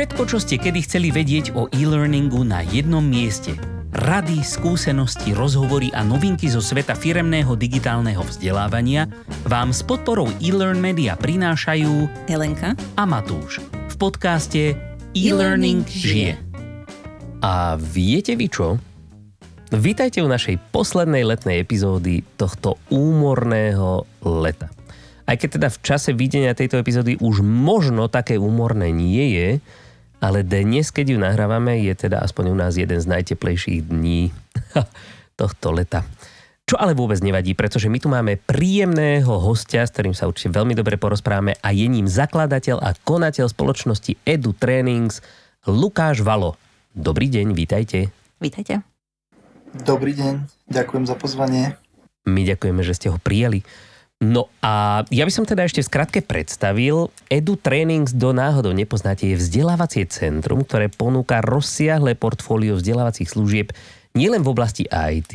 Všetko, čo ste kedy chceli vedieť o e-learningu na jednom mieste. Rady, skúsenosti, rozhovory a novinky zo sveta firemného digitálneho vzdelávania vám s podporou e-learn media prinášajú Helenka a Matúš v podcaste E-Learning žije. A viete vy čo? Vítajte u našej poslednej letnej epizódy tohto úmorného leta. Aj keď teda v čase videnia tejto epizódy už možno také úmorné nie je, ale dnes, keď ju nahrávame, je teda aspoň u nás jeden z najteplejších dní tohto leta. Čo ale vôbec nevadí, pretože my tu máme príjemného hostia, s ktorým sa určite veľmi dobre porozprávame a je ním zakladateľ a konateľ spoločnosti Edu Trainings Lukáš Valo. Dobrý deň, vítajte. Vítajte. Dobrý deň, ďakujem za pozvanie. My ďakujeme, že ste ho prijali. No a ja by som teda ešte v skratke predstavil. Edu Trainings do náhodou nepoznáte je vzdelávacie centrum, ktoré ponúka rozsiahle portfólio vzdelávacích služieb nielen v oblasti IT,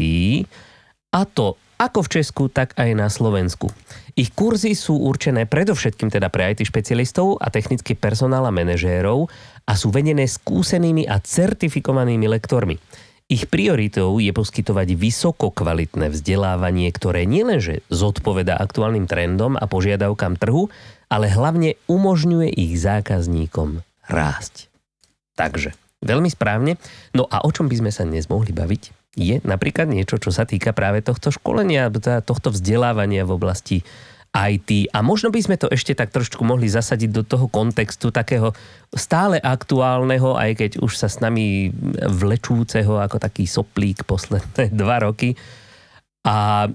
a to ako v Česku, tak aj na Slovensku. Ich kurzy sú určené predovšetkým teda pre IT špecialistov a technický personál a manažérov a sú vedené skúsenými a certifikovanými lektormi. Ich prioritou je poskytovať vysoko kvalitné vzdelávanie, ktoré nielenže zodpoveda aktuálnym trendom a požiadavkám trhu, ale hlavne umožňuje ich zákazníkom rásť. Takže, veľmi správne. No a o čom by sme sa dnes mohli baviť? Je napríklad niečo, čo sa týka práve tohto školenia, teda tohto vzdelávania v oblasti IT. A možno by sme to ešte tak trošku mohli zasadiť do toho kontextu takého stále aktuálneho, aj keď už sa s nami vlečúceho ako taký soplík posledné dva roky. A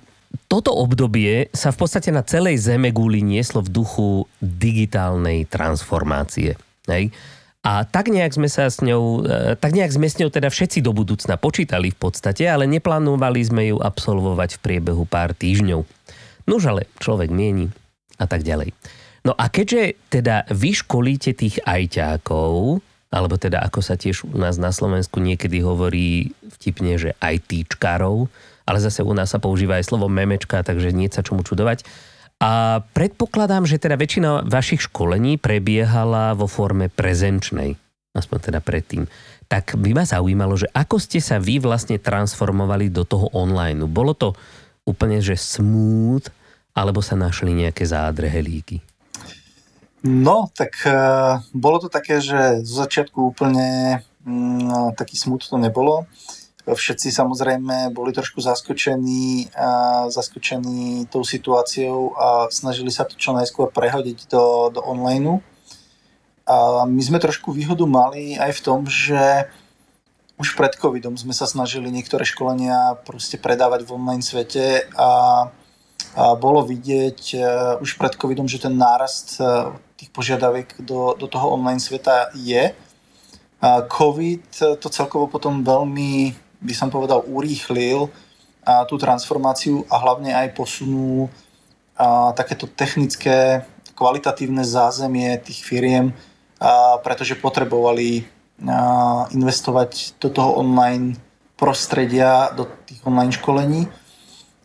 toto obdobie sa v podstate na celej Zeme gúli nieslo v duchu digitálnej transformácie. Hej? A tak nejak sme sa s ňou, e, tak nejak sme s ňou teda všetci do budúcna počítali v podstate, ale neplánovali sme ju absolvovať v priebehu pár týždňov. Nuž ale človek mieni a tak ďalej. No a keďže teda vy školíte tých ajťákov, alebo teda ako sa tiež u nás na Slovensku niekedy hovorí vtipne, že ITčkárov, ale zase u nás sa používa aj slovo memečka, takže nie sa čomu čudovať. A predpokladám, že teda väčšina vašich školení prebiehala vo forme prezenčnej, aspoň teda predtým. Tak by ma zaujímalo, že ako ste sa vy vlastne transformovali do toho online. Bolo to úplne, že smooth, alebo sa našli nejaké zádrhelíky? No, tak uh, bolo to také, že zo začiatku úplne um, taký smut to nebolo. Všetci samozrejme boli trošku zaskočení, uh, zaskočení tou situáciou a snažili sa to čo najskôr prehodiť do, do online. A my sme trošku výhodu mali aj v tom, že už pred covidom sme sa snažili niektoré školenia proste predávať v online svete a a bolo vidieť uh, už pred covidom, že ten nárast uh, tých požiadaviek do, do toho online sveta je. COVID to celkovo potom veľmi, by som povedal, urýchlil tú transformáciu a hlavne aj posunul takéto technické, kvalitatívne zázemie tých firiem, pretože potrebovali investovať do toho online prostredia, do tých online školení.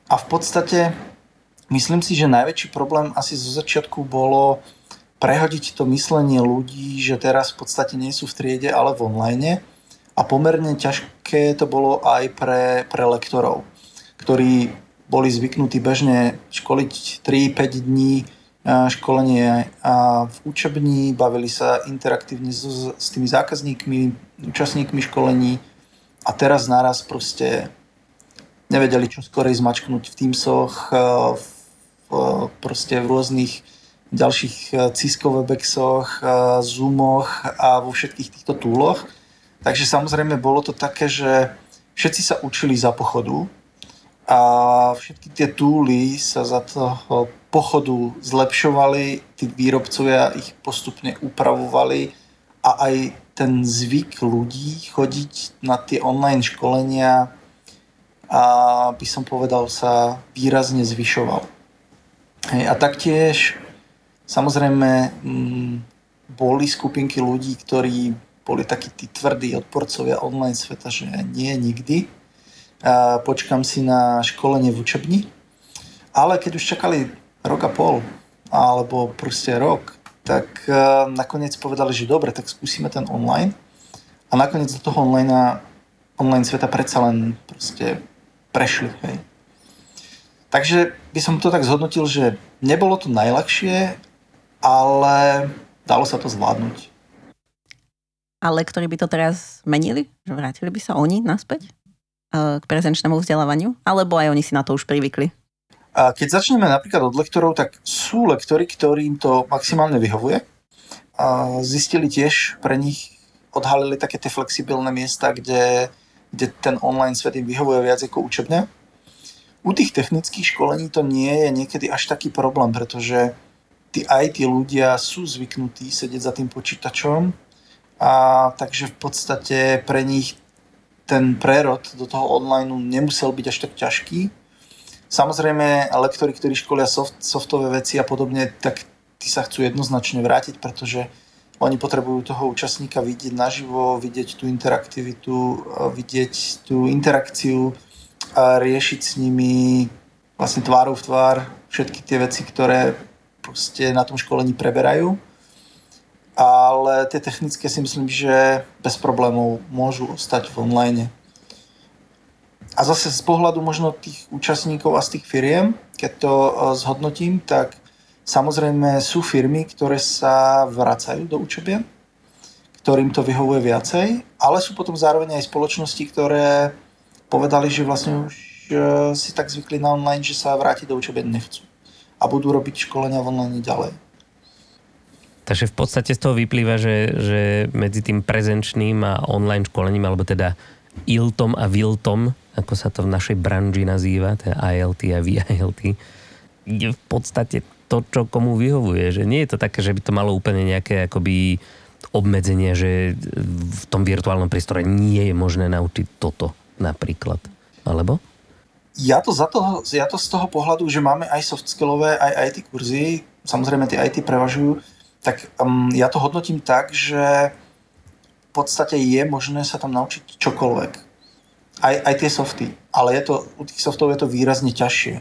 A v podstate Myslím si, že najväčší problém asi zo začiatku bolo prehodiť to myslenie ľudí, že teraz v podstate nie sú v triede, ale v online. A pomerne ťažké to bolo aj pre, pre lektorov, ktorí boli zvyknutí bežne školiť 3-5 dní e, školenie a v učební, bavili sa interaktívne s, s tými zákazníkmi, účastníkmi školení a teraz naraz proste nevedeli čo skorej zmačknúť v Teamsoch, e, v proste v rôznych ďalších e, Cisco Webexoch, e, Zoomoch a vo všetkých týchto túloch. Takže samozrejme bolo to také, že všetci sa učili za pochodu a všetky tie túly sa za toho pochodu zlepšovali, tí výrobcovia ich postupne upravovali a aj ten zvyk ľudí chodiť na tie online školenia a by som povedal sa výrazne zvyšoval. Hej, a taktiež samozrejme m, mm, boli skupinky ľudí, ktorí boli takí tí tvrdí odporcovia online sveta, že nie nikdy. A počkam si na školenie v učebni. Ale keď už čakali rok a pol, alebo proste rok, tak uh, nakoniec povedali, že dobre, tak skúsime ten online. A nakoniec do toho online, online sveta predsa len proste prešli. Hej. Takže by som to tak zhodnotil, že nebolo to najľahšie, ale dalo sa to zvládnuť. A lektori by to teraz menili? Že vrátili by sa oni naspäť k prezenčnému vzdelávaniu? Alebo aj oni si na to už privykli? A keď začneme napríklad od lektorov, tak sú lektory, ktorým to maximálne vyhovuje. A zistili tiež pre nich, odhalili také tie flexibilné miesta, kde, kde ten online svet im vyhovuje viac ako učebňa. U tých technických školení to nie je niekedy až taký problém, pretože tí IT ľudia sú zvyknutí sedieť za tým počítačom a takže v podstate pre nich ten prerod do toho online nemusel byť až tak ťažký. Samozrejme, lektori, ktorí školia soft, softové veci a podobne, tak tí sa chcú jednoznačne vrátiť, pretože oni potrebujú toho účastníka vidieť naživo, vidieť tú interaktivitu, vidieť tú interakciu, a riešiť s nimi vlastne tvárou v tvár všetky tie veci, ktoré proste na tom školení preberajú. Ale tie technické si myslím, že bez problémov môžu ostať v online. A zase z pohľadu možno tých účastníkov a z tých firiem, keď to e, zhodnotím, tak samozrejme sú firmy, ktoré sa vracajú do učebie, ktorým to vyhovuje viacej, ale sú potom zároveň aj spoločnosti, ktoré povedali, že vlastne už e, si tak zvykli na online, že sa vrátiť do učebie nechcú. A budú robiť školenia v online ďalej. Takže v podstate z toho vyplýva, že, že medzi tým prezenčným a online školením, alebo teda ILTom a VILTom ako sa to v našej branži nazýva, teda ILT a VILT, je v podstate to, čo komu vyhovuje. Že nie je to také, že by to malo úplne nejaké akoby obmedzenie, že v tom virtuálnom priestore nie je možné naučiť toto napríklad. Alebo? Ja to, za toho, ja to z toho pohľadu, že máme aj soft skillové, aj IT kurzy, samozrejme tie IT prevažujú, tak um, ja to hodnotím tak, že v podstate je možné sa tam naučiť čokoľvek aj, aj tie softy, ale je to, u tých softov je to výrazne ťažšie.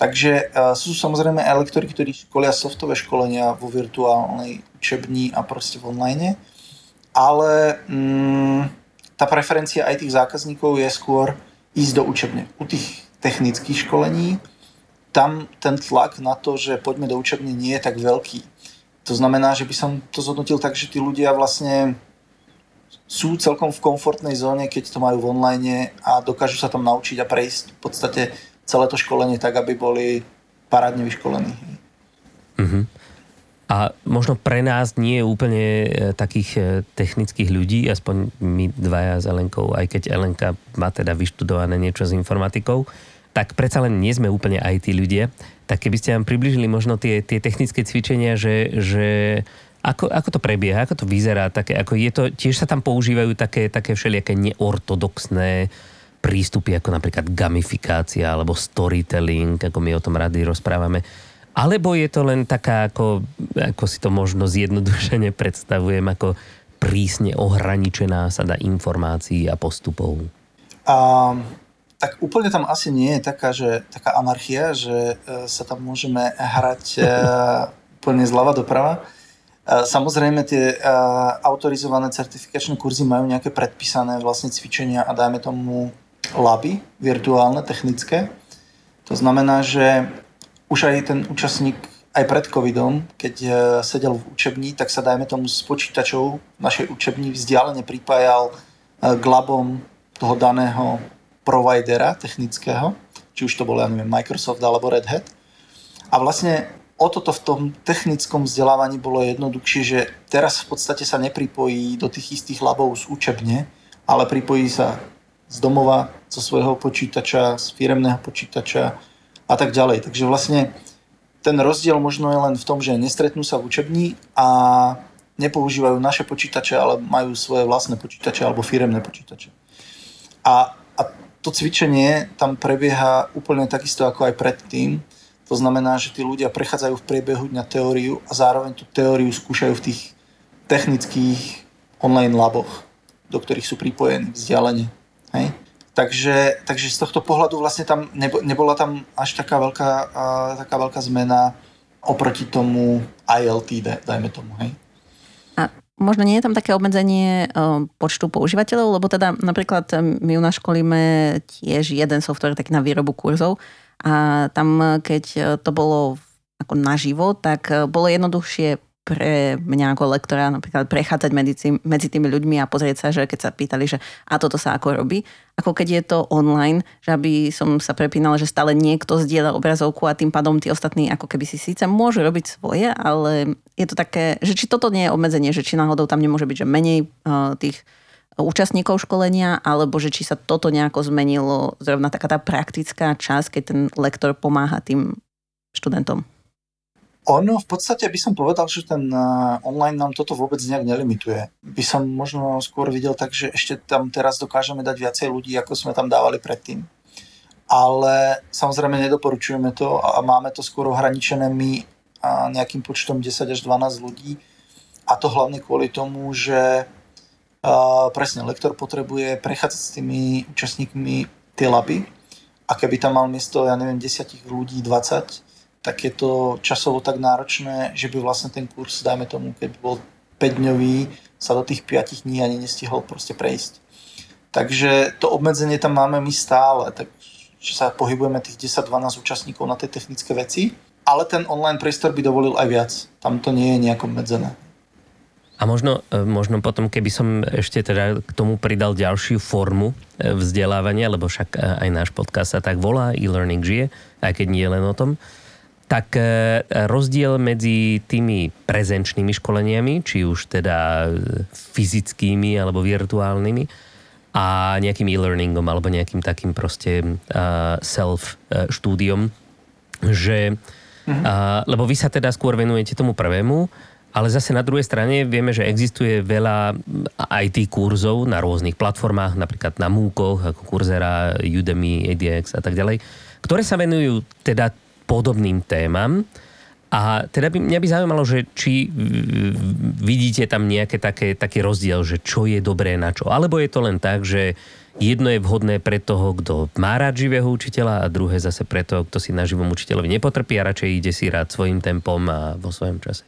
Takže uh, sú samozrejme lektory, ktorí školia softové školenia vo virtuálnej učební a proste v online, ale um, tá preferencia aj tých zákazníkov je skôr ísť do učebne. U tých technických školení tam ten tlak na to, že poďme do učebne nie je tak veľký. To znamená, že by som to zhodnotil tak, že tí ľudia vlastne sú celkom v komfortnej zóne, keď to majú v online a dokážu sa tam naučiť a prejsť v podstate celé to školenie tak, aby boli parádne vyškolení. Uh-huh. A možno pre nás nie je úplne e, takých e, technických ľudí, aspoň my dvaja s Elenkou, aj keď Elenka má teda vyštudované niečo s informatikou, tak predsa len nie sme úplne tí ľudia. Tak keby ste nám približili možno tie, tie technické cvičenia, že, že ako, ako to prebieha, ako to vyzerá? Také, ako je to, tiež sa tam používajú také, také všelijaké neortodoxné prístupy, ako napríklad gamifikácia alebo storytelling, ako my o tom rady rozprávame. Alebo je to len taká, ako, ako si to možno zjednodušene predstavujem, ako prísne ohraničená sada informácií a postupov? Um, tak úplne tam asi nie je taká, že, taká anarchia, že uh, sa tam môžeme hrať uh, úplne zľava doprava. Samozrejme tie autorizované certifikačné kurzy majú nejaké predpísané vlastne cvičenia a dajme tomu laby virtuálne, technické. To znamená, že už aj ten účastník aj pred covidom, keď e, sedel v učebni, tak sa dajme tomu s počítačov našej učebni vzdialene pripájal k labom toho daného providera technického, či už to bol, ja neviem, Microsoft alebo Red Hat. A vlastne o toto v tom technickom vzdelávaní bolo jednoduchšie, že teraz v podstate sa nepripojí do tých istých labov z učebne, ale pripojí sa z domova, zo svojho počítača, z firemného počítača a tak ďalej. Takže vlastne ten rozdiel možno je len v tom, že nestretnú sa v učebni a nepoužívajú naše počítače, ale majú svoje vlastné počítače alebo firemné počítače. A, a to cvičenie tam prebieha úplne takisto ako aj predtým, to znamená, že tí ľudia prechádzajú v priebehu dňa teóriu a zároveň tú teóriu skúšajú v tých technických online laboch, do ktorých sú pripojení vzdialene. Hej? Takže, takže z tohto pohľadu vlastne tam nebola tam až taká veľká, taká veľká zmena oproti tomu ILT, dajme tomu, hej. A možno nie je tam také obmedzenie uh, počtu používateľov, lebo teda napríklad my u nás školíme tiež jeden software taký na výrobu kurzov a tam, keď to bolo ako naživo, tak bolo jednoduchšie pre mňa ako lektora napríklad prechádzať medzi, medzi tými ľuďmi a pozrieť sa, že keď sa pýtali, že a toto sa ako robí, ako keď je to online, že aby som sa prepínala, že stále niekto zdieľa obrazovku a tým pádom tí ostatní ako keby si síce môžu robiť svoje, ale je to také, že či toto nie je obmedzenie, že či náhodou tam nemôže byť, že menej uh, tých účastníkov školenia, alebo že či sa toto nejako zmenilo, zrovna taká tá praktická časť, keď ten lektor pomáha tým študentom. Ono v podstate by som povedal, že ten eh, online nám toto vôbec nejak nelimituje. By som možno skôr videl tak, že ešte tam teraz dokážeme dať viacej ľudí, ako sme tam dávali predtým. Ale samozrejme nedoporučujeme to a máme to skôr ohraničené my nejakým počtom 10 až 12 ľudí. A to hlavne kvôli tomu, že uh, presne lektor potrebuje prechádzať s tými účastníkmi tie laby a keby tam mal miesto, ja neviem, 10 ľudí, 20, tak je to časovo tak náročné, že by vlastne ten kurz, dajme tomu, keď bol 5-dňový, sa do tých 5 dní ani nestihol proste prejsť. Takže to obmedzenie tam máme my stále, takže sa pohybujeme tých 10-12 účastníkov na tie technické veci, ale ten online priestor by dovolil aj viac. Tam to nie je nejako obmedzené. A možno, e, možno potom, keby som ešte teda k tomu pridal ďalšiu formu e, vzdelávania, lebo však e, aj náš podcast sa tak volá, e-learning žije, aj keď nie len o tom, tak e, rozdiel medzi tými prezenčnými školeniami, či už teda fyzickými alebo virtuálnymi, a nejakým e-learningom alebo nejakým takým proste uh, self-štúdiom, že, uh-huh. uh, lebo vy sa teda skôr venujete tomu prvému, ale zase na druhej strane vieme, že existuje veľa IT kurzov na rôznych platformách, napríklad na MOOCoch, ako Coursera, Udemy, ADX a tak ďalej, ktoré sa venujú teda podobným témam. A teda by, mňa by zaujímalo, že či vidíte tam nejaké také, taký rozdiel, že čo je dobré na čo. Alebo je to len tak, že jedno je vhodné pre toho, kto má rád živého učiteľa a druhé zase pre toho, kto si na živom učiteľovi nepotrpí a radšej ide si rád svojim tempom a vo svojom čase.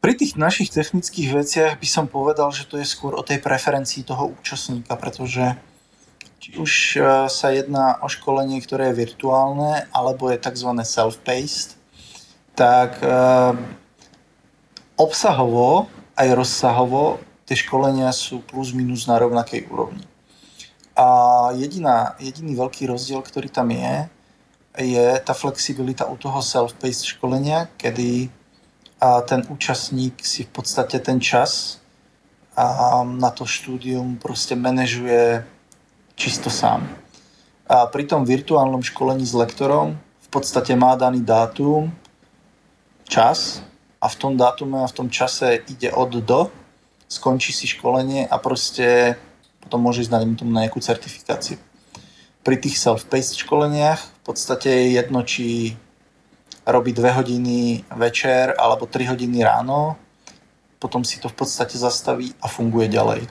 Pri tých našich technických veciach by som povedal, že to je skôr o tej preferencii toho účastníka, pretože či už e, sa jedná o školenie, ktoré je virtuálne, alebo je tzv. self-paced, tak e, obsahovo aj rozsahovo tie školenia sú plus minus na rovnakej úrovni. A jediná, jediný veľký rozdiel, ktorý tam je, je tá flexibilita u toho self-paced školenia, kedy ten účastník si v podstate ten čas na to štúdium proste manažuje čisto sám. A pri tom virtuálnom školení s lektorom v podstate má daný dátum, čas a v tom dátume a v tom čase ide od do, skončí si školenie a proste potom môže ísť na, na nejakú certifikáciu. Pri tých self-paced školeniach v podstate je jedno, či robí 2 hodiny večer alebo 3 hodiny ráno, potom si to v podstate zastaví a funguje ďalej.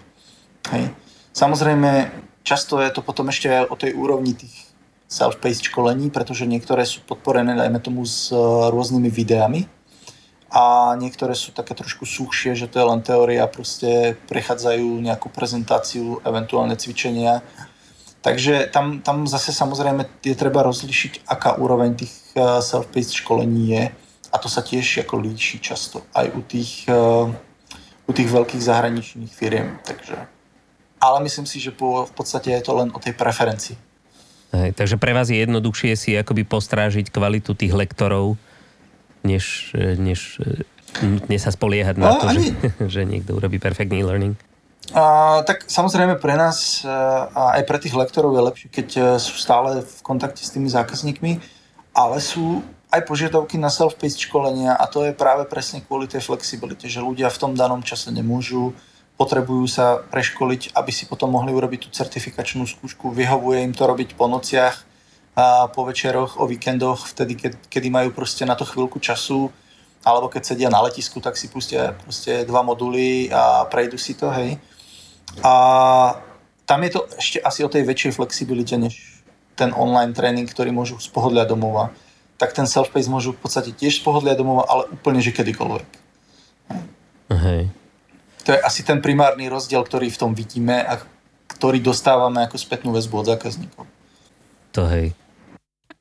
Hej. Samozrejme, Často je to potom ešte o tej úrovni tých self-paced školení, pretože niektoré sú podporené, dajme tomu, s e, rôznymi videami a niektoré sú také trošku suchšie, že to je len teória, proste prechádzajú nejakú prezentáciu, eventuálne cvičenia. Takže tam, tam zase samozrejme je treba rozlišiť, aká úroveň tých e, self-paced školení je a to sa tiež ako líši často aj u tých, e, u tých veľkých zahraničných firiem. Takže ale myslím si, že po, v podstate je to len o tej preferencii. Hej, takže pre vás je jednoduchšie si akoby postrážiť kvalitu tých lektorov, než, než nutne sa spoliehať na to, ani... že, že niekto urobí perfektný learning. A, tak samozrejme pre nás a aj pre tých lektorov je lepšie, keď e, sú stále v kontakte s tými zákazníkmi, ale sú aj požiadavky na self-paced školenia a to je práve presne kvôli tej flexibilite, že ľudia v tom danom čase nemôžu potrebujú sa preškoliť, aby si potom mohli urobiť tú certifikačnú skúšku. Vyhovuje im to robiť po nociach, a po večeroch, o víkendoch, vtedy, keď, kedy majú proste na to chvíľku času, alebo keď sedia na letisku, tak si pustia proste dva moduly a prejdú si to, hej. A tam je to ešte asi o tej väčšej flexibilite, než ten online tréning, ktorý môžu z pohodlia domova. Tak ten self-pace môžu v podstate tiež z pohodlia domova, ale úplne, že kedykoľvek. Hej. To je asi ten primárny rozdiel, ktorý v tom vidíme a ktorý dostávame ako spätnú väzbu od zákazníkov. To hej.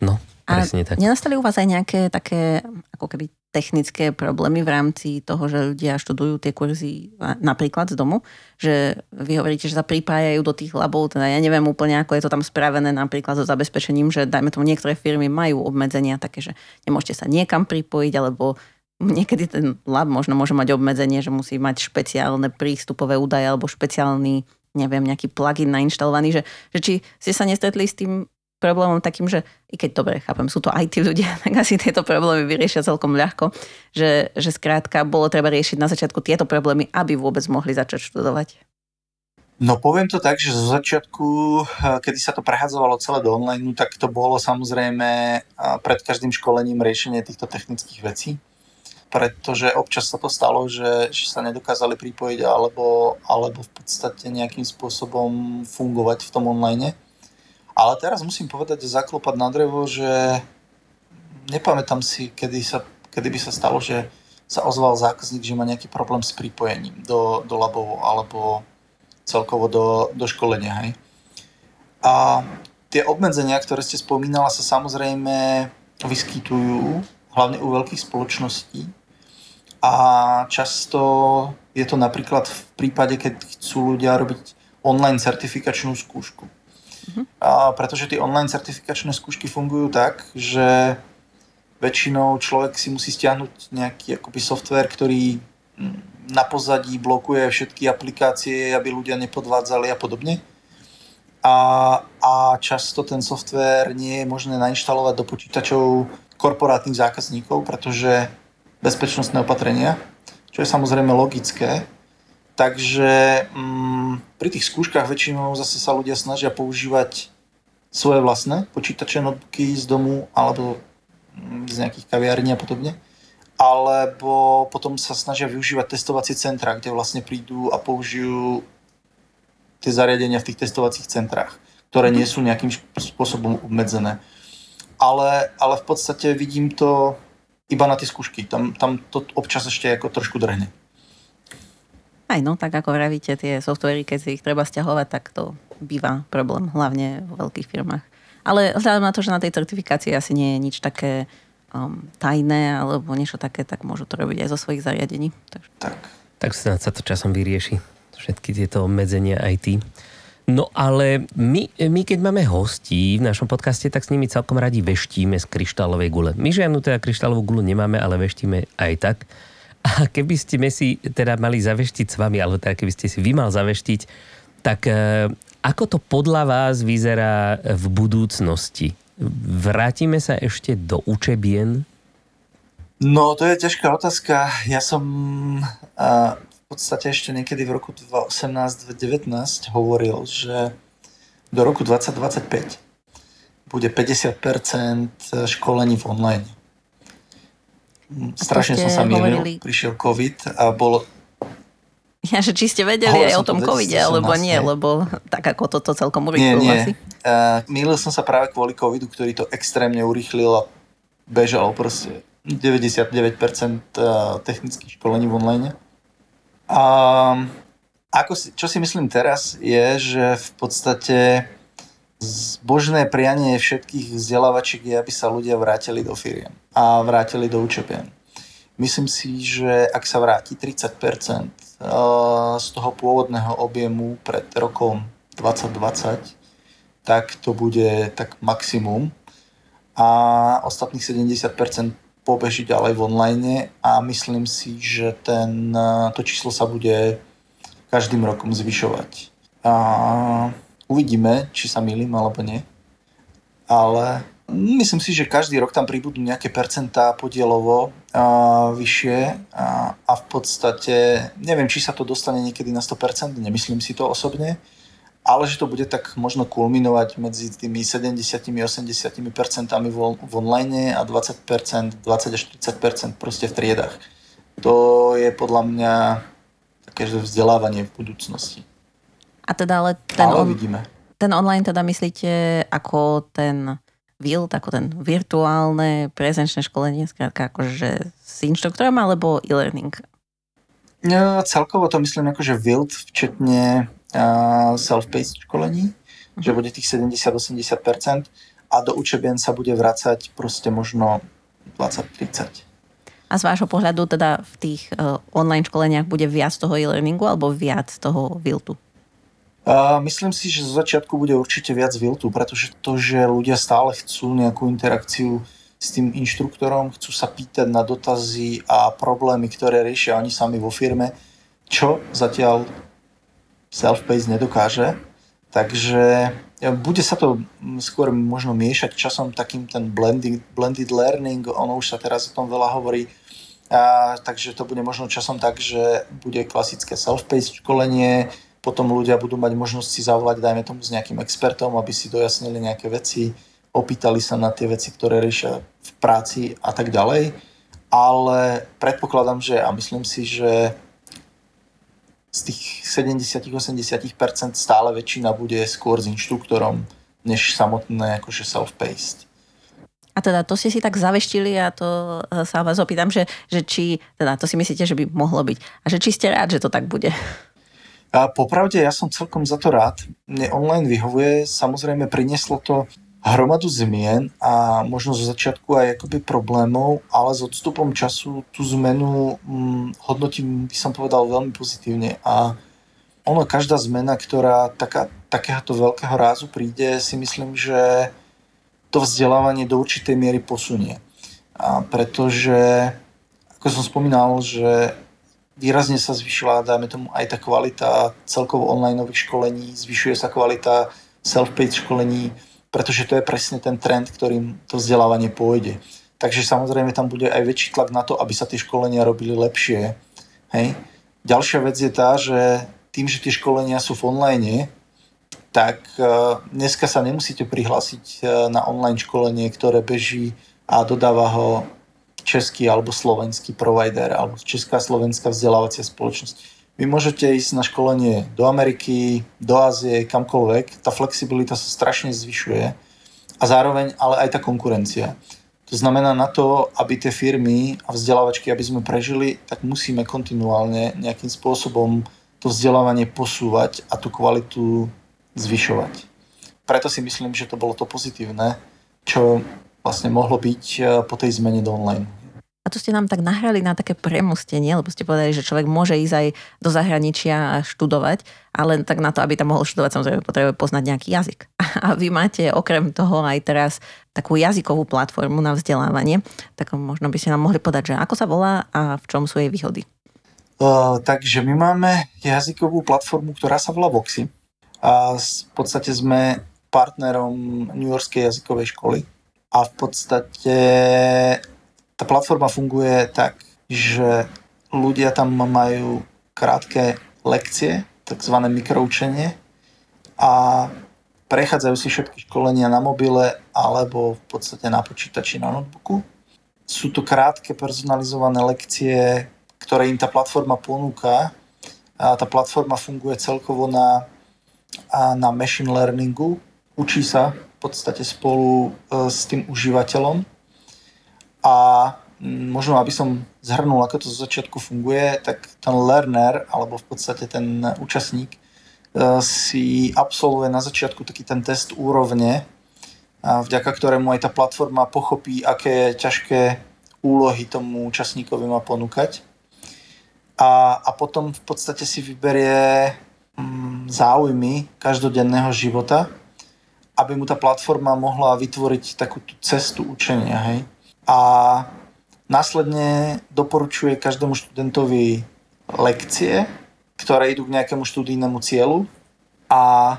No, A presne tak. nenastali u vás aj nejaké také ako keby technické problémy v rámci toho, že ľudia študujú tie kurzy a- napríklad z domu, že vy hovoríte, že sa pripájajú do tých labov, teda ja neviem úplne, ako je to tam spravené napríklad so zabezpečením, že dajme tomu niektoré firmy majú obmedzenia také, že nemôžete sa niekam pripojiť, alebo niekedy ten lab možno môže mať obmedzenie, že musí mať špeciálne prístupové údaje alebo špeciálny, neviem, nejaký plugin nainštalovaný, že, že či ste sa nestretli s tým problémom takým, že i keď dobre, chápem, sú to IT ľudia, tak asi tieto problémy vyriešia celkom ľahko, že, že skrátka bolo treba riešiť na začiatku tieto problémy, aby vôbec mohli začať študovať. No poviem to tak, že zo začiatku, eh, kedy sa to prehádzovalo celé do online, tak to bolo samozrejme eh, pred každým školením riešenie týchto technických vecí. Pretože občas sa to stalo, že, že sa nedokázali pripojiť alebo, alebo v podstate nejakým spôsobom fungovať v tom online. Ale teraz musím povedať, zaklopať na drevo, že nepamätám si, kedy, sa, kedy by sa stalo, že sa ozval zákazník, že má nejaký problém s pripojením do, do labov alebo celkovo do, do školenia. Hej. A tie obmedzenia, ktoré ste spomínala, sa samozrejme vyskytujú, hlavne u veľkých spoločností. A často je to napríklad v prípade, keď chcú ľudia robiť online certifikačnú skúšku. A pretože tie online certifikačné skúšky fungujú tak, že väčšinou človek si musí stiahnuť nejaký akoby software, ktorý mm, na pozadí blokuje všetky aplikácie, aby ľudia nepodvádzali a podobne. A, a často ten software nie je možné nainštalovať do počítačov korporátnych zákazníkov, pretože bezpečnostné opatrenia, čo je samozrejme logické. Takže mm, pri tých skúškach väčšinou zase sa ľudia snažia používať svoje vlastné počítače, notebooky z domu alebo mm, z nejakých kaviarní a podobne. Alebo potom sa snažia využívať testovacie centra, kde vlastne prídu a použijú tie zariadenia v tých testovacích centrách, ktoré nie sú nejakým spôsobom obmedzené. Ale, ale v podstate vidím to iba na tie skúšky. Tam, tam to občas ešte ako trošku drhne. Aj no, tak ako vravíte, tie softvery, keď si ich treba stiahovať, tak to býva problém, hlavne vo veľkých firmách. Ale vzhľadom na to, že na tej certifikácii asi nie je nič také um, tajné alebo niečo také, tak môžu to robiť aj zo svojich zariadení. Takže... Tak. Tak snad sa to časom vyrieši. Všetky tieto obmedzenia IT. No ale my, my keď máme hostí v našom podcaste, tak s nimi celkom radi veštíme z kryštálovej gule. My žiadnu teda kryštálovú gulu nemáme, ale veštíme aj tak. A keby ste si teda mali zaveštiť s vami, alebo teda keby ste si vy mal zaveštiť, tak e, ako to podľa vás vyzerá v budúcnosti? Vrátime sa ešte do učebien? No, to je ťažká otázka. Ja som v podstate ešte niekedy v roku 2018-2019 hovoril, že do roku 2025 bude 50% školení v online. Strašne som sa mýlil, hovorili- prišiel COVID a bolo, Ja, že či ste vedeli Hovoril aj o to tom v covide, alebo 2018, nie, lebo tak ako toto celkom Nie, urýchlilo asi. Uh, mýlil som sa práve kvôli covidu, ktorý to extrémne urýchlil a bežal proste 99% uh, technických školení v online. A ako si, čo si myslím teraz je, že v podstate zbožné prianie všetkých vzdelávačiek je, aby sa ľudia vrátili do firiem a vrátili do učebien. Myslím si, že ak sa vráti 30% eh, z toho pôvodného objemu pred rokom 2020, tak to bude tak maximum a ostatných 70% pobeží ďalej v online a myslím si, že ten, eh, to číslo sa bude každým rokom zvyšovať. A uvidíme, či sa milím alebo nie. Ale myslím si, že každý rok tam pribudú nejaké percentá podielovo a, vyššie a, a v podstate neviem, či sa to dostane niekedy na 100%, nemyslím si to osobne, ale že to bude tak možno kulminovať medzi tými 70-80% vo- v online a 20%, 20 až 30% proste v triedach. To je podľa mňa také vzdelávanie v budúcnosti. A teda ale ten, ale on, uvidíme. ten online teda myslíte ako ten VILT, ako ten virtuálne prezenčné školenie, skrátka akože s inštruktorom alebo e-learning? No, celkovo to myslím že Wild, včetne self-paced školení, uh-huh. že bude tých 70-80% a do učebien sa bude vracať proste možno 20-30. A z vášho pohľadu teda v tých uh, online školeniach bude viac toho e-learningu alebo viac toho Wiltu? Uh, myslím si, že zo začiatku bude určite viac Wiltu, pretože to, že ľudia stále chcú nejakú interakciu s tým inštruktorom, chcú sa pýtať na dotazy a problémy, ktoré riešia oni sami vo firme, čo zatiaľ self-paced nedokáže. Takže bude sa to skôr možno miešať časom takým ten blended, blended learning, ono už sa teraz o tom veľa hovorí, a, takže to bude možno časom tak, že bude klasické self-paced školenie, potom ľudia budú mať možnosť si zavolať, dajme tomu, s nejakým expertom, aby si dojasnili nejaké veci, opýtali sa na tie veci, ktoré riešia v práci a tak ďalej. Ale predpokladám, že a myslím si, že z tých 70-80% stále väčšina bude skôr s inštruktorom, než samotné akože self-paced. A teda to ste si tak zaveštili a to e, sa vás opýtam, že, že či, teda to si myslíte, že by mohlo byť. A že či ste rád, že to tak bude. A popravde ja som celkom za to rád. Mne online vyhovuje, samozrejme prinieslo to hromadu zmien a možno zo začiatku aj akoby problémov, ale s odstupom času tú zmenu hm, hodnotím, by som povedal, veľmi pozitívne a ono, každá zmena, ktorá taká, takéhoto veľkého rázu príde, si myslím, že to vzdelávanie do určitej miery posunie. A pretože, ako som spomínal, že výrazne sa zvyšila, dajme tomu, aj tá kvalita celkovo online školení, zvyšuje sa kvalita self-paced školení, pretože to je presne ten trend, ktorým to vzdelávanie pôjde. Takže samozrejme tam bude aj väčší tlak na to, aby sa tie školenia robili lepšie. Hej. Ďalšia vec je tá, že tým, že tie školenia sú v online, tak e, dneska sa nemusíte prihlásiť e, na online školenie, ktoré beží a dodáva ho český alebo slovenský provider alebo česká slovenská vzdelávacia spoločnosť vy môžete ísť na školenie do Ameriky, do Ázie, kamkoľvek. Tá flexibilita sa strašne zvyšuje a zároveň ale aj tá konkurencia. To znamená na to, aby tie firmy a vzdelávačky, aby sme prežili, tak musíme kontinuálne nejakým spôsobom to vzdelávanie posúvať a tú kvalitu zvyšovať. Preto si myslím, že to bolo to pozitívne, čo vlastne mohlo byť eh, po tej zmene do online. A to ste nám tak nahrali na také premostenie, lebo ste povedali, že človek môže ísť aj do zahraničia študovať, ale tak na to, aby tam mohol študovať, samozrejme potrebuje poznať nejaký jazyk. A vy máte okrem toho aj teraz takú jazykovú platformu na vzdelávanie, tak možno by ste nám mohli podať, že ako sa volá a v čom sú jej výhody. Uh, takže my máme jazykovú platformu, ktorá sa volá Voxy. A v podstate sme partnerom New Yorkskej jazykovej školy. A v podstate tá platforma funguje tak, že ľudia tam majú krátke lekcie, tzv. mikroučenie a prechádzajú si všetky školenia na mobile alebo v podstate na počítači na notebooku. Sú to krátke personalizované lekcie, ktoré im tá platforma ponúka. A tá platforma funguje celkovo na, na machine learningu. Učí sa v podstate spolu e, s tým užívateľom a možno, aby som zhrnul, ako to z začiatku funguje, tak ten learner, alebo v podstate ten účastník, e, si absolvuje na začiatku taký ten test úrovne, vďaka ktorému aj tá platforma pochopí, aké ťažké úlohy tomu účastníkovi má ponúkať. A, a potom v podstate si vyberie mm, záujmy každodenného života, aby mu tá platforma mohla vytvoriť takú tú cestu učenia. Hej a následne doporučuje každému študentovi lekcie, ktoré idú k nejakému študijnému cieľu a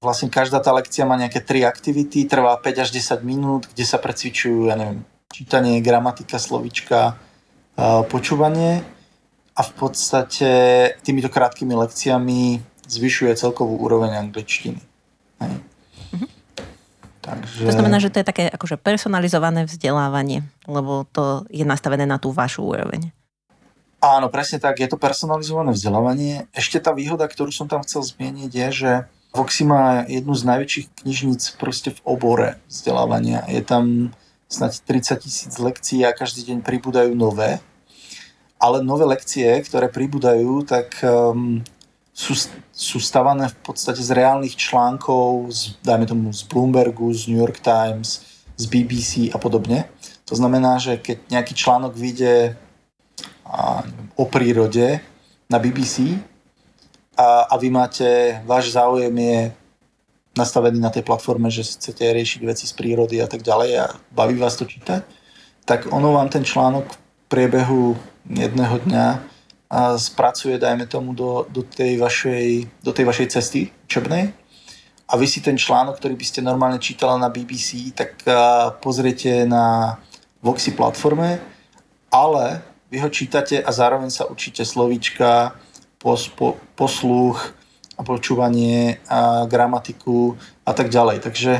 vlastne každá tá lekcia má nejaké tri aktivity, trvá 5 až 10 minút, kde sa precvičujú, ja neviem, čítanie, gramatika, slovička, počúvanie a v podstate týmito krátkými lekciami zvyšuje celkovú úroveň angličtiny. Takže... To znamená, že to je také akože personalizované vzdelávanie, lebo to je nastavené na tú vašu úroveň. Áno, presne tak, je to personalizované vzdelávanie. Ešte tá výhoda, ktorú som tam chcel zmieniť, je, že Voxy má jednu z najväčších knižníc proste v obore vzdelávania. Je tam snad 30 tisíc lekcií a každý deň pribúdajú nové. ale nové lekcie, ktoré pribúdajú, tak um, sú, sú stavané v podstate z reálnych článkov, z, dajme tomu z Bloombergu, z New York Times, z BBC a podobne. To znamená, že keď nejaký článok vyjde a, neviem, o prírode na BBC a, a vy máte, váš záujem je nastavený na tej platforme, že chcete riešiť veci z prírody a tak ďalej a baví vás to čítať, tak ono vám ten článok v priebehu jedného dňa a spracuje, dajme tomu, do, do, tej vašej, do tej vašej cesty učebnej a vy si ten článok, ktorý by ste normálne čítala na BBC, tak pozriete na Voxy platforme, ale vy ho čítate a zároveň sa učíte slovíčka, pos, po, posluch a počúvanie a gramatiku a tak ďalej. Takže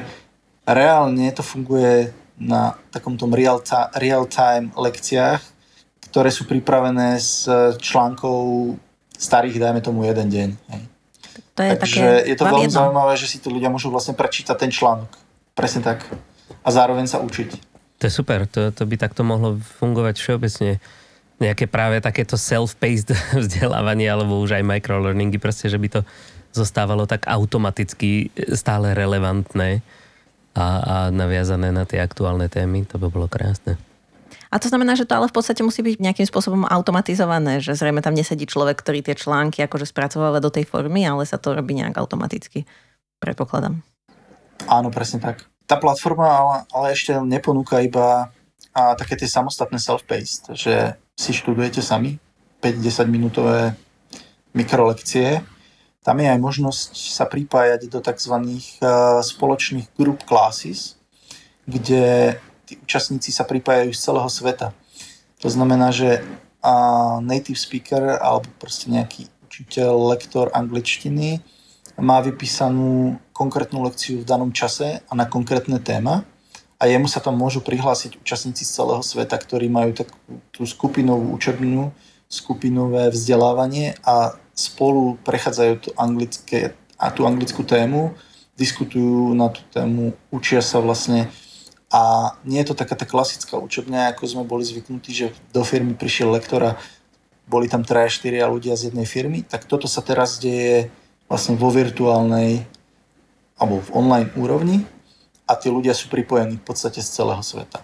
reálne to funguje na takomto real-time real lekciách, ktoré sú pripravené z článkov starých, dajme tomu, jeden deň. Hej. To je Takže také je to veľmi zaujímavé, že si tu ľudia môžu vlastne prečítať ten článok. Presne tak. A zároveň sa učiť. To je super, to, to by takto mohlo fungovať všeobecne. Nejaké práve takéto self-paced vzdelávanie alebo už aj microlearningy, proste, že by to zostávalo tak automaticky stále relevantné a, a naviazané na tie aktuálne témy, to by bolo krásne. A to znamená, že to ale v podstate musí byť nejakým spôsobom automatizované, že zrejme tam nesedí človek, ktorý tie články akože spracováva do tej formy, ale sa to robí nejak automaticky. Predpokladám. Áno, presne tak. Tá platforma ale, ale ešte neponúka iba a také tie samostatné self-paced, že si študujete sami 5-10 minútové mikrolekcie. Tam je aj možnosť sa pripájať do tzv. spoločných group classes, kde tí účastníci sa pripájajú z celého sveta. To znamená, že a native speaker alebo proste nejaký učiteľ, lektor angličtiny má vypísanú konkrétnu lekciu v danom čase a na konkrétne téma a jemu sa tam môžu prihlásiť účastníci z celého sveta, ktorí majú takú tú skupinovú učebňu, skupinové vzdelávanie a spolu prechádzajú to anglické, a tú anglickú tému, diskutujú na tú tému, učia sa vlastne a nie je to taká tá klasická učebňa, ako sme boli zvyknutí, že do firmy prišiel lektor a boli tam 3-4 ľudia z jednej firmy, tak toto sa teraz deje vlastne vo virtuálnej alebo v online úrovni a tí ľudia sú pripojení v podstate z celého sveta.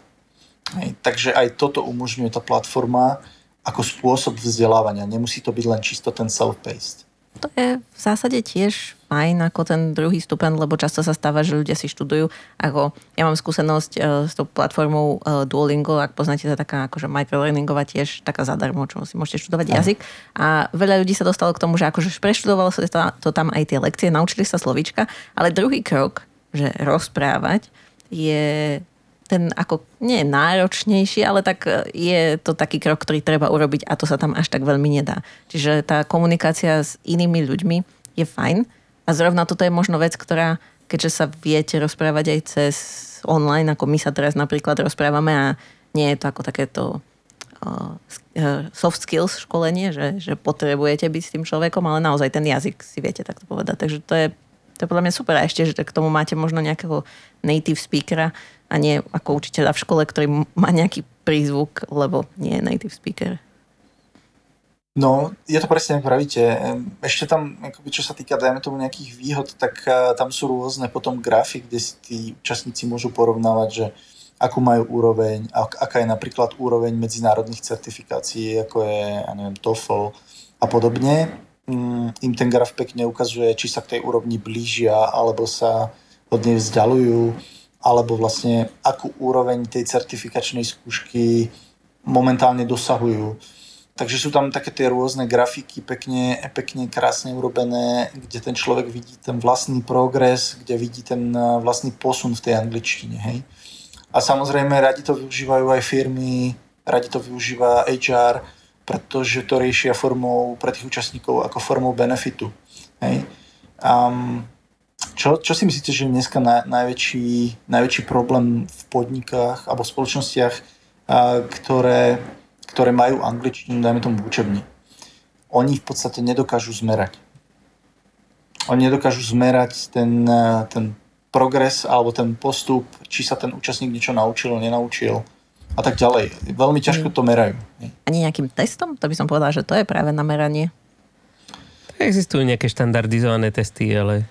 Hej. Takže aj toto umožňuje tá platforma ako spôsob vzdelávania. Nemusí to byť len čisto ten self-paced. To je v zásade tiež fajn ako ten druhý stupeň, lebo často sa stáva, že ľudia si študujú. Ako ja mám skúsenosť uh, s tou platformou uh, Duolingo, ak poznáte, to taká akože microlearningová tiež taká zadarmo, čo si môžete študovať Aha. jazyk. A veľa ľudí sa dostalo k tomu, že akože preštudovalo sa to, to tam aj tie lekcie, naučili sa slovíčka, ale druhý krok, že rozprávať, je ten ako nie je náročnejší, ale tak e, je to taký krok, ktorý treba urobiť a to sa tam až tak veľmi nedá. Čiže tá komunikácia s inými ľuďmi je fajn a zrovna toto je možno vec, ktorá, keďže sa viete rozprávať aj cez online, ako my sa teraz napríklad rozprávame a nie je to ako takéto uh, soft skills školenie, že, že potrebujete byť s tým človekom, ale naozaj ten jazyk si viete takto povedať. Takže to je, to je podľa mňa super. A ešte, že k tomu máte možno nejakého native speakera, a nie ako učiteľa v škole, ktorý má nejaký prízvuk, lebo nie je native speaker. No, je to presne, ako pravíte. Ešte tam, akoby, čo sa týka, dajme tomu nejakých výhod, tak uh, tam sú rôzne potom grafy, kde si tí účastníci môžu porovnávať, že akú majú úroveň, ak, aká je napríklad úroveň medzinárodných certifikácií, ako je, ja neviem, TOEFL a podobne. Um, Im ten graf pekne ukazuje, či sa k tej úrovni blížia, alebo sa od nej vzdialujú alebo vlastne akú úroveň tej certifikačnej skúšky momentálne dosahujú. Takže sú tam také tie rôzne grafiky, pekne, pekne krásne urobené, kde ten človek vidí ten vlastný progres, kde vidí ten eh, vlastný posun v tej angličtine. Hej? A samozrejme radi to využívajú aj firmy, radi to využíva HR, pretože to riešia formou pre tých účastníkov ako formou benefitu. Hej? Um, čo, čo si myslíte, že je dneska na, najväčší, najväčší problém v podnikách alebo v spoločnostiach, a, ktoré, ktoré majú angličtinu, dajme tomu v učebni? Oni v podstate nedokážu zmerať. Oni nedokážu zmerať ten, ten progres alebo ten postup, či sa ten účastník niečo naučil, nenaučil a tak ďalej. Veľmi ťažko to merajú. Ani nejakým testom? To by som povedala, že to je práve nameranie. Existujú nejaké štandardizované testy, ale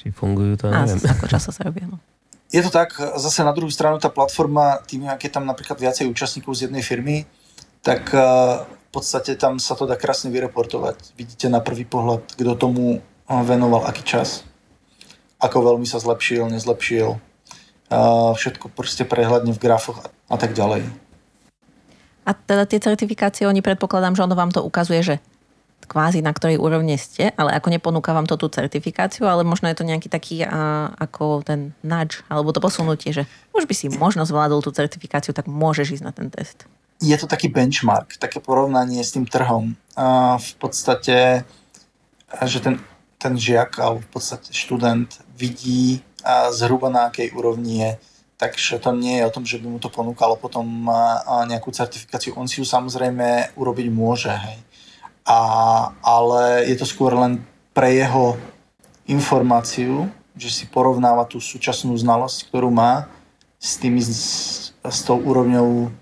či fungujú, to A neviem. ako často sa robia. No. Je to tak, zase na druhú stranu tá platforma, tým, ak je tam napríklad viacej účastníkov z jednej firmy, tak eh, v podstate tam sa to dá krásne vyreportovať. Vidíte na prvý pohľad, kto tomu eh, venoval aký čas, ako veľmi sa zlepšil, nezlepšil. Eh, Všetko proste prehľadne v grafoch a tak ďalej. A teda tie certifikácie, oni predpokladám, že ono vám to ukazuje, že kvázi na ktorej úrovne ste, ale ako neponúka vám to tú certifikáciu, ale možno je to nejaký taký a, ako ten nudge, alebo to posunutie, že už by si možno zvládol tú certifikáciu, tak môžeš ísť na ten test. je to taký benchmark, také porovnanie s tým trhom. A v podstate, že ten, ten žiak alebo v podstate študent vidí a zhruba na akej úrovni je. Takže to nie je o tom, že by mu to ponúkalo potom nejakú certifikáciu. On si ju samozrejme urobiť môže, hej. A, ale je to skôr len pre jeho informáciu, že si porovnáva tú súčasnú znalosť, ktorú má s, tými, s, s tou úrovňou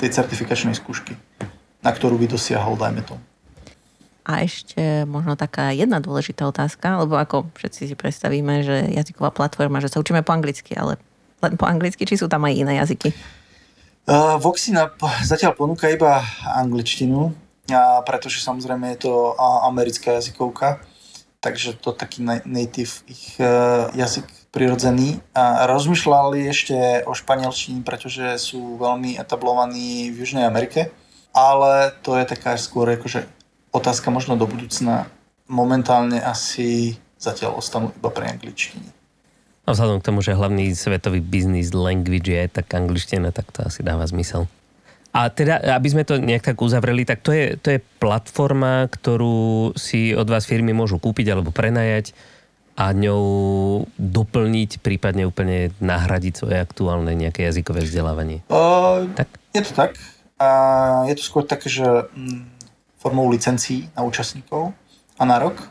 tej certifikačnej skúšky, na ktorú by dosiahol, dajme tomu. A ešte možno taká jedna dôležitá otázka, lebo ako všetci si predstavíme, že jazyková platforma, že sa učíme po anglicky, ale len po anglicky, či sú tam aj iné jazyky? Uh, Voxina zatiaľ ponúka iba angličtinu, a pretože samozrejme je to americká jazykovka, takže to taký na- native ich uh, jazyk prirodzený. A rozmýšľali ešte o španielčine, pretože sú veľmi etablovaní v Južnej Amerike, ale to je taká skôr akože otázka možno do budúcna. Momentálne asi zatiaľ ostanú iba pre angličtine. A vzhľadom k tomu, že hlavný svetový business language je tak angličtina, tak to asi dáva zmysel. A teda, aby sme to nejak tak uzavreli, tak to je, to je platforma, ktorú si od vás firmy môžu kúpiť alebo prenajať a ňou doplniť, prípadne úplne nahradiť svoje aktuálne nejaké jazykové vzdelávanie. Uh, Tak. Je to tak. A je to skôr také, že mm, formou licencií na účastníkov a na rok.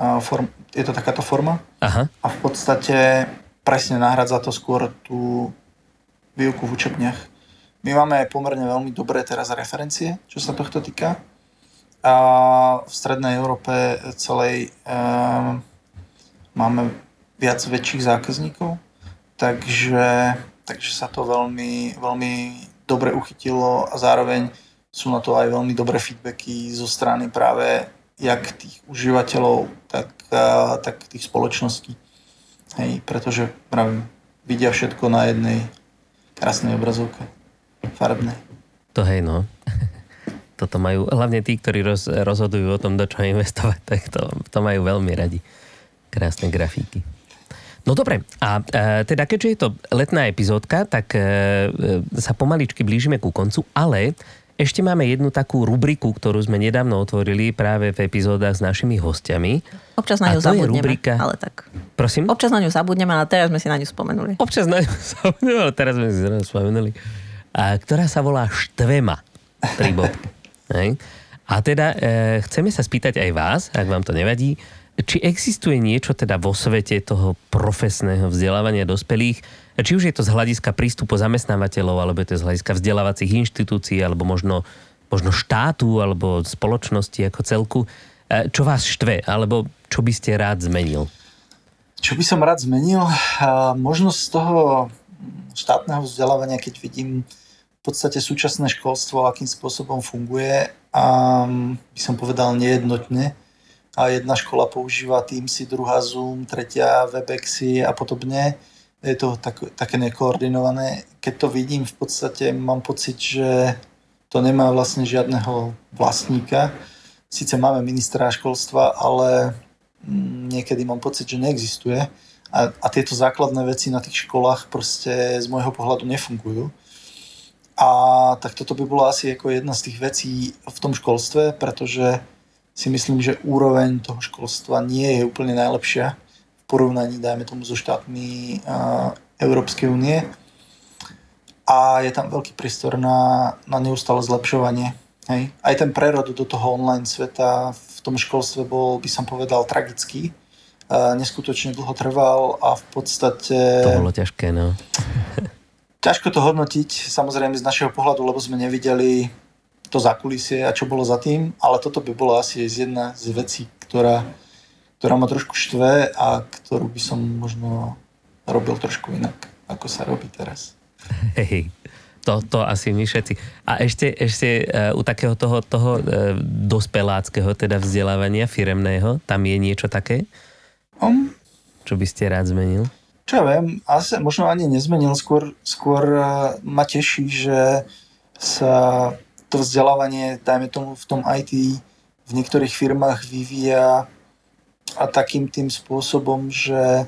A form, je to takáto forma. Aha, A v podstate presne nahradza to skôr tú výuku v učebniach. My máme pomerne veľmi dobré teraz referencie, čo sa tohto týka. A v strednej Európe celej um, máme viac väčších zákazníkov, takže, takže sa to veľmi, veľmi dobre uchytilo a zároveň sú na to aj veľmi dobré feedbacky zo strany práve jak tých užívateľov, tak, a, tak tých spoločností. Hej, pretože pravím, vidia všetko na jednej krásnej obrazovke, farebnej. to hej no. Toto majú, hlavne tí, ktorí roz, rozhodujú o tom, do čo investovať, tak to, to majú veľmi radi. Krásne grafíky. No dobre, a e, teda keďže je to letná epizódka, tak e, e, sa pomaličky blížime ku koncu, ale ešte máme jednu takú rubriku, ktorú sme nedávno otvorili práve v epizódach s našimi hostiami. Občas na ňu zabudneme, rubrika- ale tak. Prosím? Občas na ňu zabudneme, ale teraz sme si na ňu spomenuli. Občas na ňu spomenuli, ale teraz sme si zrovna spomenuli. A, ktorá sa volá Štvema. Tri bodky. Hej. A teda e, chceme sa spýtať aj vás, ak vám to nevadí, či existuje niečo teda vo svete toho profesného vzdelávania dospelých, či už je to z hľadiska prístupu zamestnávateľov, alebo je to z hľadiska vzdelávacích inštitúcií, alebo možno, možno štátu, alebo spoločnosti ako celku, e, čo vás štve, alebo čo by ste rád zmenil? Čo by som rád zmenil? Možno z toho štátneho vzdelávania, keď vidím v podstate súčasné školstvo, akým spôsobom funguje, a by som povedal nejednotne. A jedna škola používa Teamsy, druhá Zoom, tretia Webexy a podobne. Je to tak, také nekoordinované. Keď to vidím, v podstate mám pocit, že to nemá vlastne žiadneho vlastníka. Sice máme ministra školstva, ale mm, niekedy mám pocit, že neexistuje. A, a tieto základné veci na tých školách proste z môjho pohľadu nefungujú. A tak toto by bolo asi ako jedna z tých vecí v tom školstve, pretože si myslím, že úroveň toho školstva nie je úplne najlepšia v porovnaní, dajme tomu, so štátmi a, Európskej únie. A je tam veľký priestor na, na neustále zlepšovanie. Hej. Aj ten prerod do toho online sveta v tom školstve bol, by som povedal, tragický. Neskutočne dlho trval a v podstate... To bolo ťažké, no. ťažko to hodnotiť, samozrejme z našeho pohľadu, lebo sme nevideli to zákulisie a čo bolo za tým, ale toto by bolo asi jedna z vecí, ktorá, ktorá ma trošku štve a ktorú by som možno robil trošku inak, ako sa robí teraz. Hej, to, to asi my všetci. A ešte, ešte uh, u takého toho, toho uh, dospeláckého teda vzdelávania firemného, tam je niečo také? Um, čo by ste rád zmenil? Čo ja viem, asi možno ani nezmenil, skôr, skôr uh, ma teší, že sa to vzdelávanie, dajme tomu v tom IT, v niektorých firmách vyvíja a takým tým spôsobom, že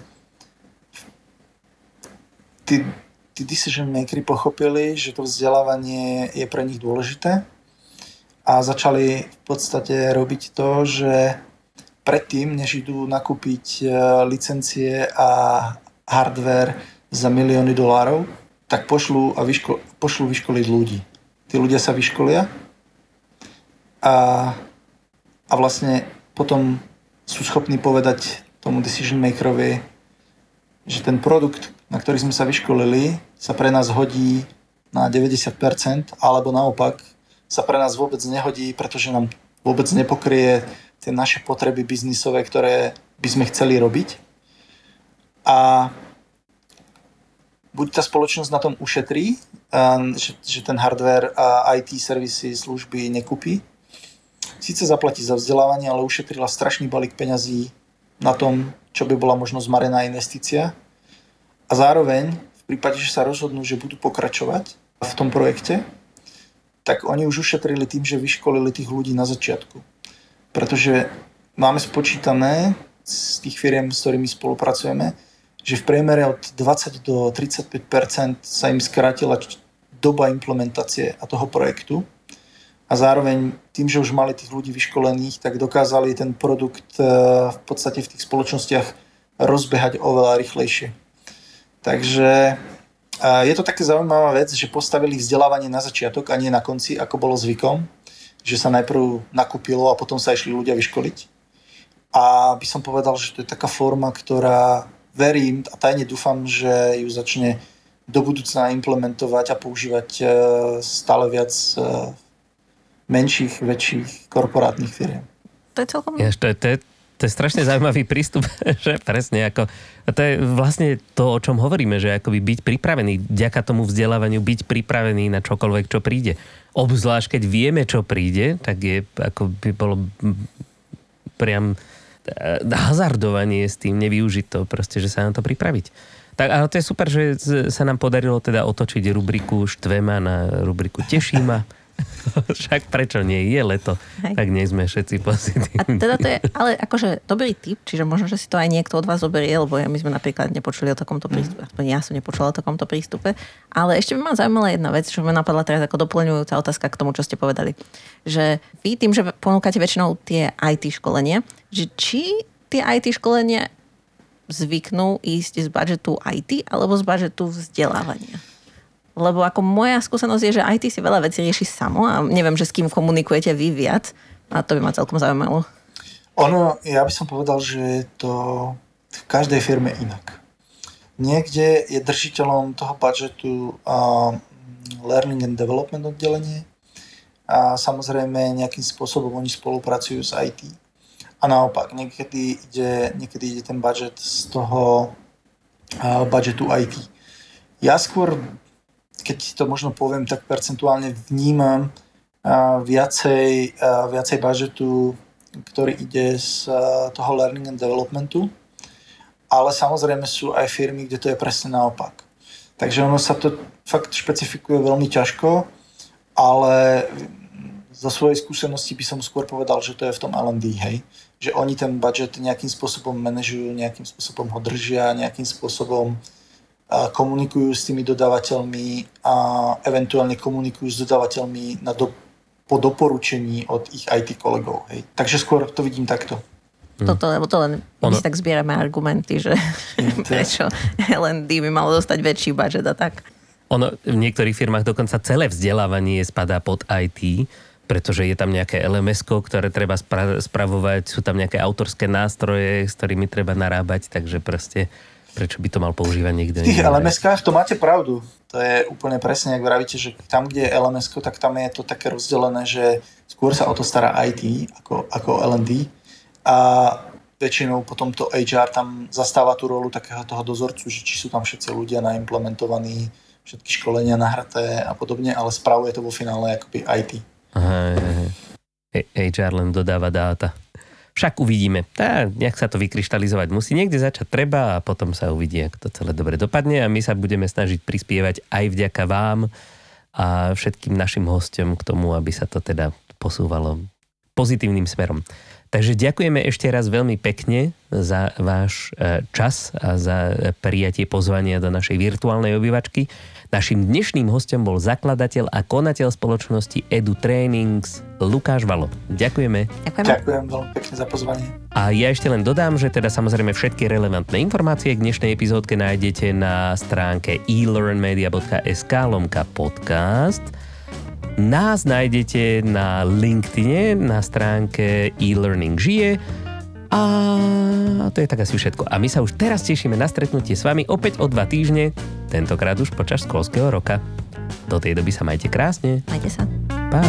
tí, tí decision makers pochopili, že to vzdelávanie je pre nich dôležité a začali v podstate robiť to, že predtým, než idú nakúpiť e, licencie a hardware za milióny dolárov, tak pošlu, a vyško, pošlu vyškoliť ľudí. Tí ľudia sa vyškolia a, a vlastne potom sú schopní povedať tomu decision makerovi, že ten produkt, na ktorý sme sa vyškolili, sa pre nás hodí na 90%, alebo naopak sa pre nás vôbec nehodí, pretože nám vôbec nepokrie tie naše potreby biznisové, ktoré by sme chceli robiť. A buď tá spoločnosť na tom ušetrí, že, ten hardware a IT servisy, služby nekupí. Sice zaplatí za vzdelávanie, ale ušetrila strašný balík peňazí na tom, čo by bola možno zmarená investícia. A zároveň, v prípade, že sa rozhodnú, že budú pokračovať v tom projekte, tak oni už ušetrili tým, že vyškolili tých ľudí na začiatku. Pretože máme spočítané z tých firiem, s ktorými spolupracujeme, že v priemere od 20 do 35 sa im skrátila doba implementácie a toho projektu. A zároveň tým, že už mali tých ľudí vyškolených, tak dokázali ten produkt e, v podstate v tých spoločnostiach rozbehať oveľa rýchlejšie. Takže e, je to také zaujímavá vec, že postavili vzdelávanie na začiatok a nie na konci, ako bolo zvykom, že sa najprv nakúpilo a potom sa išli ľudia vyškoliť. A by som povedal, že to je taká forma, ktorá verím a tajne dúfam, že ju začne do budúcna implementovať a používať e, stále viac e, menších, väčších korporátnych firiem. To je celkom... Ja, to, je, to, je, to je strašne zaujímavý prístup, že presne ako... To je vlastne to, o čom hovoríme, že akoby byť pripravený, vďaka tomu vzdelávaniu byť pripravený na čokoľvek, čo príde. Obzvlášť, keď vieme, čo príde, tak je, ako by bolo priam E, hazardovanie s tým, nevyužiť to, proste, že sa na to pripraviť. Tak, ale to je super, že sa nám podarilo teda otočiť rubriku Štvema na rubriku Tešíma. Však prečo nie? Je leto, Hej. tak nie sme všetci pozitívni. A teda to je ale akože dobrý tip, čiže možno, že si to aj niekto od vás zoberie, lebo my sme napríklad nepočuli o takomto prístupe, aspoň ja som nepočula o takomto prístupe. Ale ešte by ma zaujímala jedna vec, čo ma napadla teraz ako doplňujúca otázka k tomu, čo ste povedali. Že vy tým, že ponúkate väčšinou tie IT školenia, že či tie IT školenia zvyknú ísť z budžetu IT alebo z budžetu vzdelávania? Lebo ako moja skúsenosť je, že IT si veľa vecí rieši samo a neviem, že s kým komunikujete vy viac a to by ma celkom zaujímalo. Ono, ja by som povedal, že to v každej firme inak. Niekde je držiteľom toho budžetu uh, Learning and Development oddelenie a samozrejme nejakým spôsobom oni spolupracujú s IT. A naopak, niekedy ide, niekedy ide ten budget z toho uh, budžetu IT. Ja skôr keď to možno poviem, tak percentuálne vnímam viacej, viacej budžetu, ktorý ide z toho learning and developmentu, ale samozrejme sú aj firmy, kde to je presne naopak. Takže ono sa to fakt špecifikuje veľmi ťažko, ale zo svojej skúsenosti by som skôr povedal, že to je v tom L&D, hej. Že oni ten budget nejakým spôsobom manažujú, nejakým spôsobom ho držia, nejakým spôsobom uh, komunikujú s tými dodávateľmi a eventuálne komunikujú s dodávateľmi na do, po doporučení od ich IT kolegov. Hej. Takže skôr to vidím takto. Hmm. Toto, lebo to len my si tak zbierame argumenty, že hmm, prečo LND by malo dostať väčší budget a tak. Ono v niektorých firmách dokonca celé vzdelávanie spadá pod IT, pretože je tam nejaké lms ktoré treba spra- spravovať, sú tam nejaké autorské nástroje, s ktorými treba narábať, takže proste Prečo by to mal používať niekto V tých? LMS-kách to máte pravdu. To je úplne presne, ak vravíte, že tam, kde je lms tak tam je to také rozdelené, že skôr sa o to stará IT ako, ako L&D a väčšinou potom to HR tam zastáva tú rolu takého toho dozorcu, že či sú tam všetci ľudia naimplementovaní, všetky školenia nahraté a podobne, ale spravuje to vo finále akoby IT. Aha, HR len dodáva dáta. Však uvidíme. Tá, nejak sa to vykryštalizovať musí. Niekde začať treba a potom sa uvidí, ako to celé dobre dopadne a my sa budeme snažiť prispievať aj vďaka vám a všetkým našim hostom k tomu, aby sa to teda posúvalo pozitívnym smerom. Takže ďakujeme ešte raz veľmi pekne za váš e, čas a za prijatie pozvania do našej virtuálnej obývačky. Našim dnešným hostom bol zakladateľ a konateľ spoločnosti Edu Trainings Lukáš Valo. Ďakujeme. Ďakujem. Ďakujem veľmi pekne za pozvanie. A ja ešte len dodám, že teda samozrejme všetky relevantné informácie k dnešnej epizódke nájdete na stránke elearnmedia.sk lomka podcast. Nás nájdete na LinkedIne na stránke e-learning žije a to je tak asi všetko. A my sa už teraz tešíme na stretnutie s vami opäť o dva týždne, tentokrát už počas školského roka. Do tej doby sa majte krásne. Majte sa. Pa.